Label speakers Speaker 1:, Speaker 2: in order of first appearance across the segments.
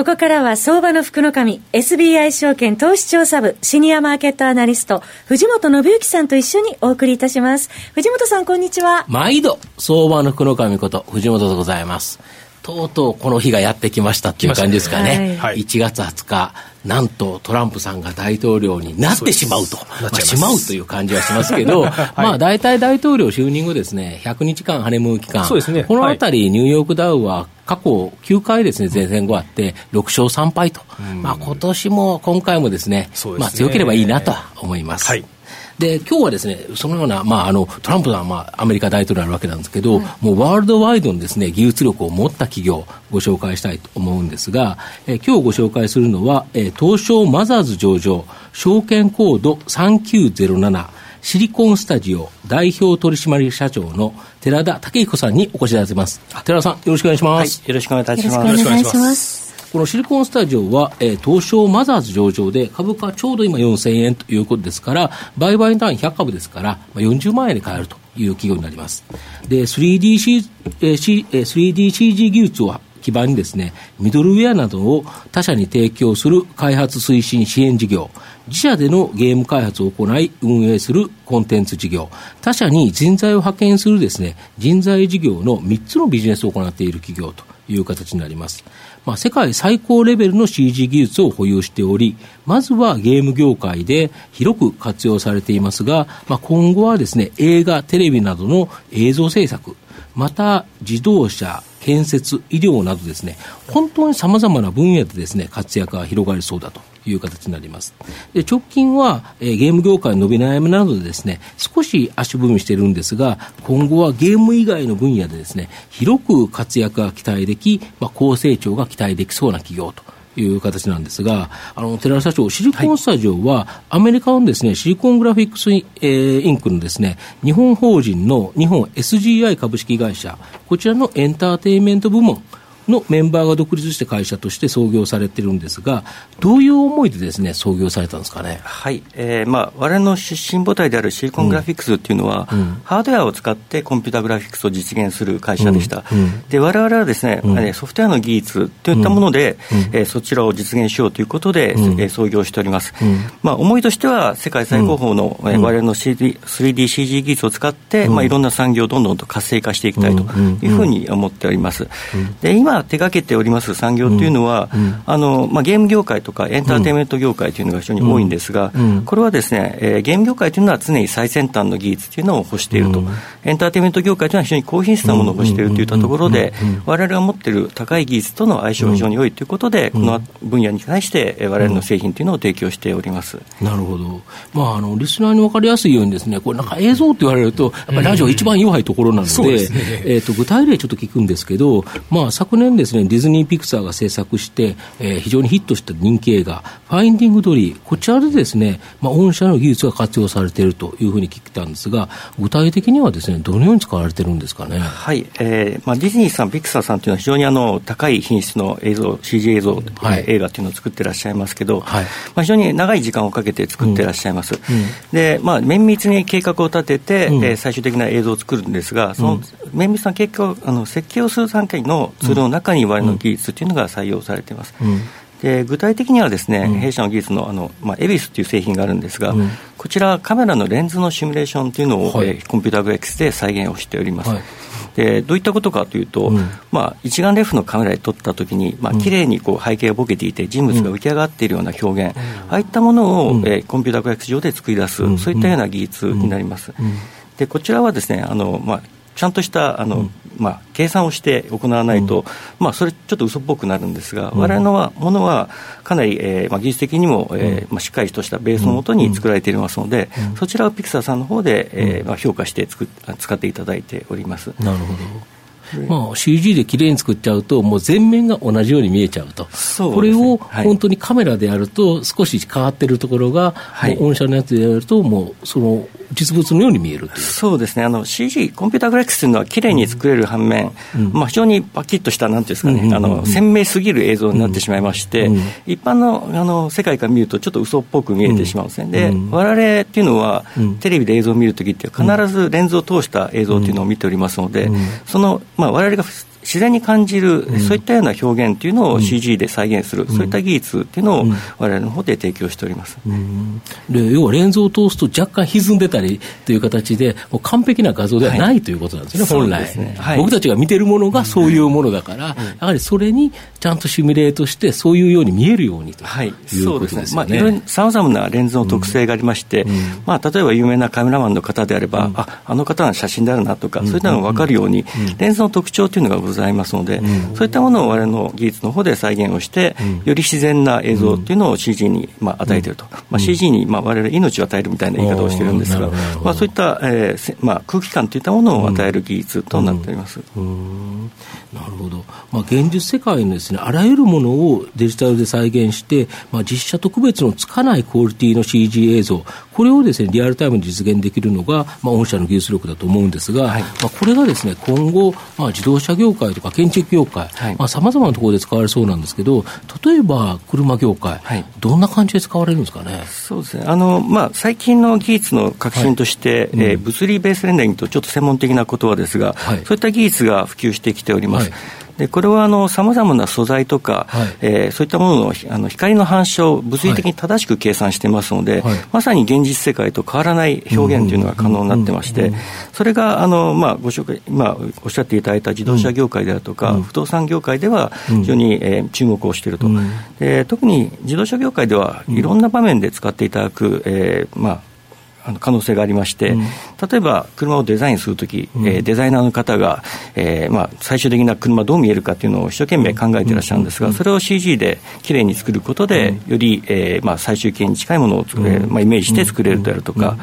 Speaker 1: ここからは相場の福の神、SBI 証券投資調査部シニアマーケットアナリスト、藤本信之さんと一緒にお送りいたします。藤本さん、こんにちは。
Speaker 2: 毎度、相場の福の神こと、藤本でございます。とうとうこの日がやってきましたっていう感じですかね。はい、1月20日、なんとトランプさんが大統領になってしまうと、まあ、しまうという感じはしますけど、はい、まあ大体大統領就任後ですね、100日間ハネムーン期間、そうですね、このあたり、ニューヨークダウは過去9回ですね、前線後あって、6勝3敗と、まあ今年も今回もですね、すね。まあ強ければいいなと思います。はい。で、今日はですね、そのような、まあ、あの、トランプさんは、まあ、アメリカ大統領になるわけなんですけど、はい、もうワールドワイドのですね、技術力を持った企業をご紹介したいと思うんですが、え今日ご紹介するのは、え東証マザーズ上場、証券コード3907、シリコンスタジオ代表取締社長の寺田武彦さんにお越しいただいてます。寺田さん、よろしくお願いします。
Speaker 3: はい、よろしくお願いいたします。
Speaker 1: よろしくお願いします。
Speaker 2: このシリコンスタジオは、えー、東証マザーズ上場で、株価ちょうど今4000円ということですから、売買単位100株ですから、まあ、40万円で買えるという企業になります。で、3DC、えー C えー、3DCG 技術を基盤にですね、ミドルウェアなどを他社に提供する開発推進支援事業、自社でのゲーム開発を行い運営するコンテンツ事業、他社に人材を派遣するですね、人材事業の3つのビジネスを行っている企業という形になります。まあ、世界最高レベルの CG 技術を保有しており、まずはゲーム業界で広く活用されていますが、まあ、今後はですね、映画、テレビなどの映像制作、また自動車、建設、医療などですね、本当に様々な分野でですね、活躍が広がりそうだという形になります。で直近は、えー、ゲーム業界の伸び悩みなどでですね、少し足踏みしているんですが、今後はゲーム以外の分野でですね、広く活躍が期待でき、まあ、高成長が期待できそうな企業と。いう形なんですが、あの、寺田社長、シリコンスタジオは、アメリカのですね、シリコングラフィックスイ,、えー、インクのですね、日本法人の日本 SGI 株式会社、こちらのエンターテインメント部門、のメンバーが独立して会社として創業されてるんですが、どういう思いでですね創業されたんですかね？
Speaker 3: はい、えー、まあ我々の出身母体であるシリコングラフィックスっていうのは、うん、ハードウェアを使ってコンピュータグラフィックスを実現する会社でした。うん。うん、で我々はですね、うん、ソフトウェアの技術といったもので、うん、えー、そちらを実現しようということで、うん、えー、創業しております。まあ思いとしては世界最高峰の、うん、えー、我々の 3DCG 技術を使って、まあいろんな産業をどんどんと活性化していきたいというふうに思っております。で今手掛けております産業というのは、あのまあ、ゲーム業界とかエンターテインメント業界というのが非常に多いんですが、これはですね、えー、ゲーム業界というのは常に最先端の技術というのを欲していると、エンターテインメント業界というのは非常に高品質なものを欲しているといったところで、われわれが持っている高い技術との相性が非常に良いということで、この分野に対して、われわれの製品というのを提供しております、
Speaker 2: なるほど、まあ、あのリスナーに分かりやすいようにですね、これなんか映像って言われると、やっぱりラジオ一番弱いところなので、ね。えーと、具体例ちょっと聞くんですけど、まあ、昨年ですね、ディズニー・ピクサーが制作して、えー、非常にヒットした人気映画、ファインディングドリー、こちらでですね、まあ、御社の技術が活用されているというふうに聞いたんですが、具体的にはですね、どのように使われてるんですかね？
Speaker 3: はい、えーまあ、ディズニーさん、ピクサーさんというのは非常にあの高い品質の映像、CG 映像、はい、映画というのを作ってらっしゃいますけど、はい、まあ、非常に長い時間をかけて作ってらっしゃいます。うん。うん、で、まあ、綿密に計画を立てて、うん、えー、最終的な映像を作るんですが、その綿密な計画あの設計をする段階のツールの中に我々の技術というのが採用されています。うん。で具体的にはですね、うん、弊社の技術のあの、まあ、エビスという製品があるんですが、うん、こちらカメラのレンズのシミュレーションというのを、はい、えー、コンピューターグラフィックスで再現をしております。はい、でどういったことかというと、うん、まあ、一眼レフのカメラで撮ったときに、まあ綺麗にこう背景がぼけていて、人物が浮き上がっているような表現、ああいったものを、えー、コンピューターグラフィックス上で作り出す、そういったような技術になります。でこちらはですねあの、まあちゃんとしたあの、うん、まあ、計算をして行わないと、うん、まあ、それちょっと嘘っぽくなるんですが、われわれのものはかなり、えーまあ、技術的にも、えーまあ、しっかりとしたベースのもとに作られていますので、そちらをピクサーさんの方で、えーまあ、評価してつく使っていただいております。
Speaker 2: なるほど。まあ、CG できれいに作っちゃうと、もう全面が同じように見えちゃうと、うね、これを本当にカメラでやると、少し変わってるところが、はい、御社のやつでやると、もうその実物のように見える
Speaker 3: そうですね。あの CG コンピューターグラフィックスというのは綺麗に作れる反面、うん、まあ、非常にパキッとしたなんていうんですかね、あの鮮明すぎる映像になってしまいまして、うん、一般のあの世界から見るとちょっと嘘っぽく見えてしまうんですね、で我々っていうのは、テレビで映像を見るときって必ずレンズを通した映像っていうのを見ておりますので、その、まあ、我々が自然に感じる、そういったような表現というのを CG で再現する、そういった技術っていうのを我々の方で提供しております、
Speaker 2: で要はレンズを通すと若干歪んでたりという形で、もう完璧な画像ではないということなんですね、はい、本来、ね。はい、僕たちが見てるものがそういうものだから、やはりそれにちゃんとシミュレートして、そういうように見えるようにということですよね。
Speaker 3: さまざ、まなレンズの特性がありまして、まあ、例えば有名なカメラマンの方であれば、ああの方の写真であるなとか、そういったのが分かるように、レンズの特徴というのがございますので、そういったものを我々の技術の方で再現をして、より自然な映像というのを CG にまあ与えていると、まあ、CG にまあ我々命を与えるみたいな言い方をしているんですが、まあ、そういった、えーまあ、空気感といったものを与える技術となっております。
Speaker 2: なるほど、まあ、現実世界のです、ね、あらゆるものをデジタルで再現して、まあ、実写特別のつかないクオリティの CG 映像、これをです、ね、リアルタイムに実現できるのが、まあ、御社の技術力だと思うんですが、はい、まあ、これがです、ね、今後、まあ、自動車業界とか建築業界、さまざ、まなところで使われそうなんですけど、例えば車業界、はい、どんな感じで使われるんですかね？
Speaker 3: そうですね。あの、まあ、最近の技術の革新として、はいうん、えー、物理ベースレンダリングとちょっと専門的な言葉ですが、そういった技術が普及してきております。はいでこれはさまざまな素材とか、はい、えー、そういったもののあの光の反射を物理的に正しく計算してますので、はい、まさに現実世界と変わらない表現というのが可能になってまして、それがあの、まあ、ご紹介、今おっしゃっていただいた自動車業界であるとか、うん、不動産業界では非常に、えー、注目をしていると、うん、で、特に自動車業界ではいろんな場面で使っていただく、えーまあ、あの可能性がありまして、うん、例えば車をデザインするとき、うん、えー、デザイナーの方が、えーまあ、最終的な車どう見えるかっていうのを一生懸命考えていらっしゃるんですが、それを CG できれいに作ることで、より、えーまあ、最終形に近いものを作れ、まあ、イメージして作れるであるとか、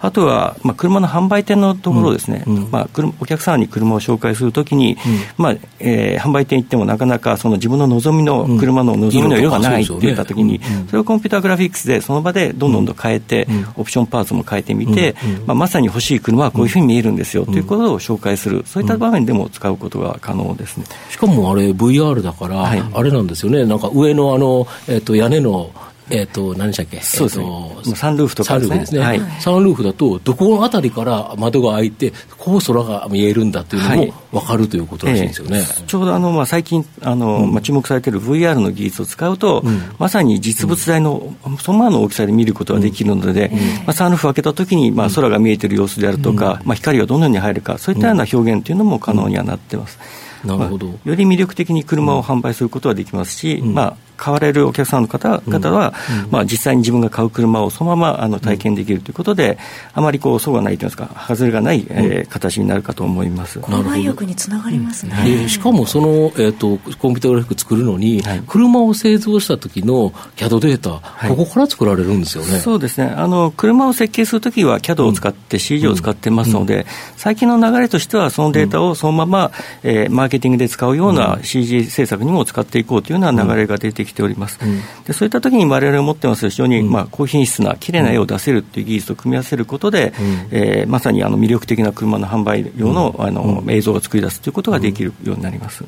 Speaker 3: あとは、まあ、車の販売店のところですね、まあ、お客様に車を紹介するときに、まあえー、販売店行ってもなかなかその自分の望みの車の望みの色がないって言ったときに、それをコンピューターグラフィックスでその場でどんどんどん変えて、オプションパーツも変えてみて、まあ、まさに欲しい車はこういうふうに見えるんですよ、ということを紹介する、そういった場面でも使うことが可能ですね、
Speaker 2: しかもあれ、VR だから、はい、あれなんですよね、なんか上のあの、えー、と屋根のえっ、ー、と、何でしたっけ？
Speaker 3: そうですね。えー、サンルーフと
Speaker 2: かですね。サンルーフですね。はい、サンルーフだと、どこのあたりから窓が開いて、こう空が見えるんだというのも分かるということらしいんですよね。えー、
Speaker 3: ちょうどあの、まあ、最近、あの、うん、まあ、注目されている VR の技術を使うと、うん、まさに実物大の、うん、そのままの大きさで見ることができるので、まあ、サンルーフを開けたときに、まあ、空が見えている様子であるとか、まあ、光がどのように入るか、そういったような表現というのも可能にはなってます。なるほど、まあ、より魅力的に車を販売することはできますし、まあ、買われるお客さんの方々は、うん、まあ、実際に自分が買う車をそのままあの体験できるということで、あまりこう、そうがないといいますか、外れがない、えー、形になるかと思います。
Speaker 1: 購買欲につながりますね。
Speaker 2: でしかも、その、えーと、コンピュータグラフィック作るのに、はい、車を製造した時の CAD データ、はい、ここから作られるんですよね。
Speaker 3: そうですね。あの、車を設計するときは CAD を使って CG を使ってますので、最近の流れとしては、そのデータをそのまま、えー、マーケティングで使うような CG 制作にも使っていこうというような流れが出てきております。うん。でそういった時に我々が持ってます非常に、まあ、高品質な綺麗な絵を出せるっていう技術と組み合わせることで、うん、えー、まさにあの魅力的な車の販売用の,、あの映像を作り出すということができるようになります。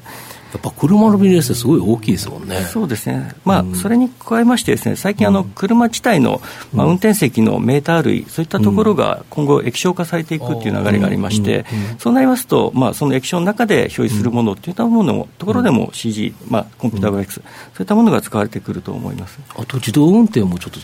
Speaker 2: やっぱ車のビジネスすごい大きいですもんね。
Speaker 3: そうですね。まあ、それに加えましてですね、最近あの、車自体の、まあ、運転席のメーター類、そういったところが今後液晶化されていくっていう流れがありまして、そうなりますと、まあ、その液晶の中で表示するものっていったもののところでも CG、まあ、コンピューターグラフィックス、そういったものが使われてくると思います。
Speaker 2: あと自動運転もちょっと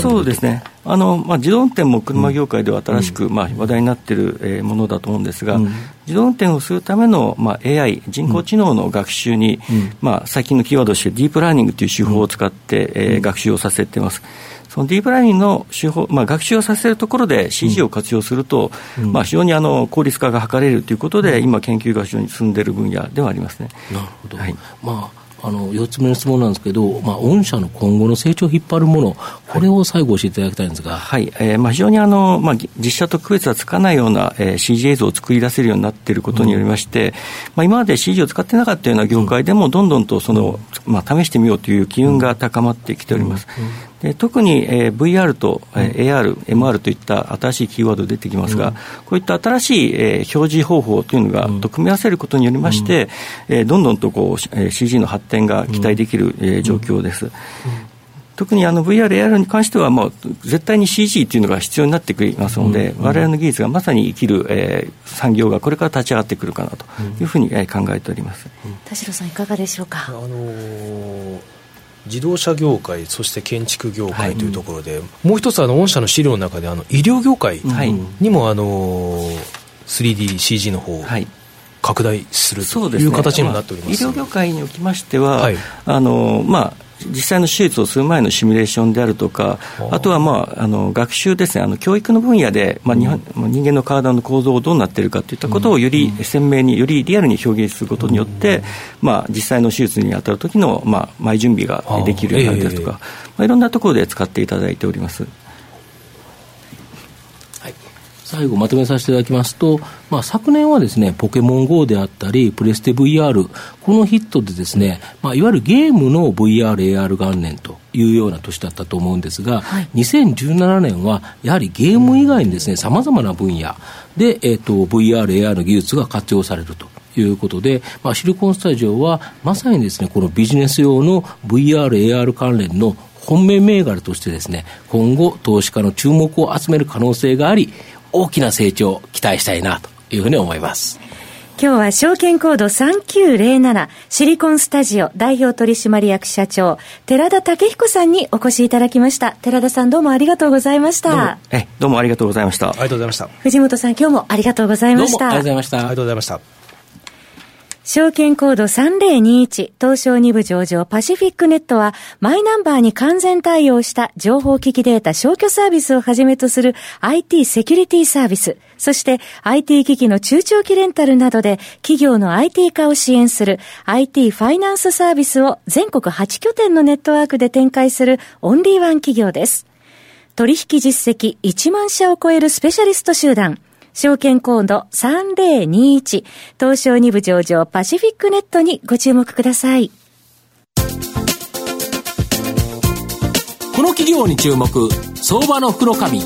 Speaker 3: そうですね。あの、まあ、自動運転も車業界では新しく、まあ、話題になっている、えー、ものだと思うんですが、自動運転をするための、まあ、AI、人工知能の学習に、まあ、最近のキーワードとしてディープラーニングという手法を使って、えー、学習をさせています。そのディープラーニングの手法、まあ、学習をさせるところで CG を活用すると、うん、まあ、非常にあの効率化が図れるということで、今、研究が非常に進んでいる分野ではありますね。
Speaker 2: なるほど、はい。まああの4つ目の質問なんですけど、まあ、御社の今後の成長を引っ張るもの、これを最後教えていただきたいんですが、
Speaker 3: はい、えーまあ、非常にあの、まあ、実写と区別はつかないような、えー、CG 映像を作り出せるようになっていることによりまして、うん、まあ、今まで CG を使ってなかったような業界でも、どんどんとその、まあ、試してみようという機運が高まってきております。うん。うんで特に、えー、VR と、えー、AR、MR といった新しいキーワード出てきますが、うん、こういった新しい、えー、表示方法というのが、と組み合わせることによりまして、うん、えー、どんどんとこう、えー、CG の発展が期待できる、えー、状況です。特にあの VR、AR に関しては、もう絶対に CG というのが必要になってくりますので、われわれの技術がまさに生きる、えー、産業がこれから立ち上がってくるかなというふうに、えー、考えております、
Speaker 1: 田代さん、いかがでしょうか？あの
Speaker 4: ー自動車業界、そして建築業界というところで、はい、もう一つ、あの御社の資料の中で、あの医療業界にも、あの 3DCG の方、はい。拡大するという形にもなっております、
Speaker 3: ねまあ、医療業界におきましては、はい、あのまあ、実際の手術をする前のシミュレーションであるとか、あとは、まあ、あの学習ですね、あの教育の分野で、まあ日本、うん、人間の体の構造をどうなっているかといったことをより鮮明に、よりリアルに表現することによって、まあ、実際の手術に当たる時の、まあ、前準備ができるようになるとか、まあ、いろんなところで使っていただいております。
Speaker 2: 最後まとめさせていただきますと、まあ、昨年はですね、ポケモン GO であったり、プレステ VR、このヒットでですね、まあ、いわゆるゲームの VR、AR 元年というような年だったと思うんですが、はい、2017年はやはりゲーム以外にですね、さまざまな分野で、えっ、ー、と、VR、AR の技術が活用されると。いうことで、まあ、シリコンスタジオはまさにですね、このビジネス用の VR、AR 関連の本命銘柄としてですね、今後投資家の注目を集める可能性があり、大きな成長を期待したいなというふうに思います。
Speaker 1: 今日は証券コード3907シリコンスタジオ代表取締役社長寺田武彦さんにお越しいただきました。寺田さんどうもありがとうございました。
Speaker 3: えどうもありがとうございました。あ
Speaker 4: りがとうございました。
Speaker 1: 藤本さん今日もありがとうございました。
Speaker 2: ありがとうございました。あ
Speaker 4: りがとうございました
Speaker 1: 証券コード3021東証2部上場パシフィックネットはマイナンバーに完全対応した情報機器データ消去サービスをはじめとする IT セキュリティサービス、そして IT 機器の中長期レンタルなどで企業の IT 化を支援する IT ファイナンスサービスを全国8拠点のネットワークで展開するオンリーワン企業です。取引実績1万社を超えるスペシャリスト集団、証券コード3021東証2部上場パシフィックネットにご注目ください。
Speaker 2: この企業に注目、相場の袋紙。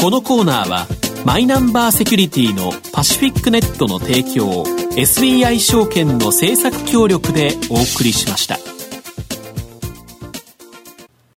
Speaker 2: このコーナーは、マイナンバーセキュリティのパシフィックネットの提供 SBI 証券の政策協力でお送りしました。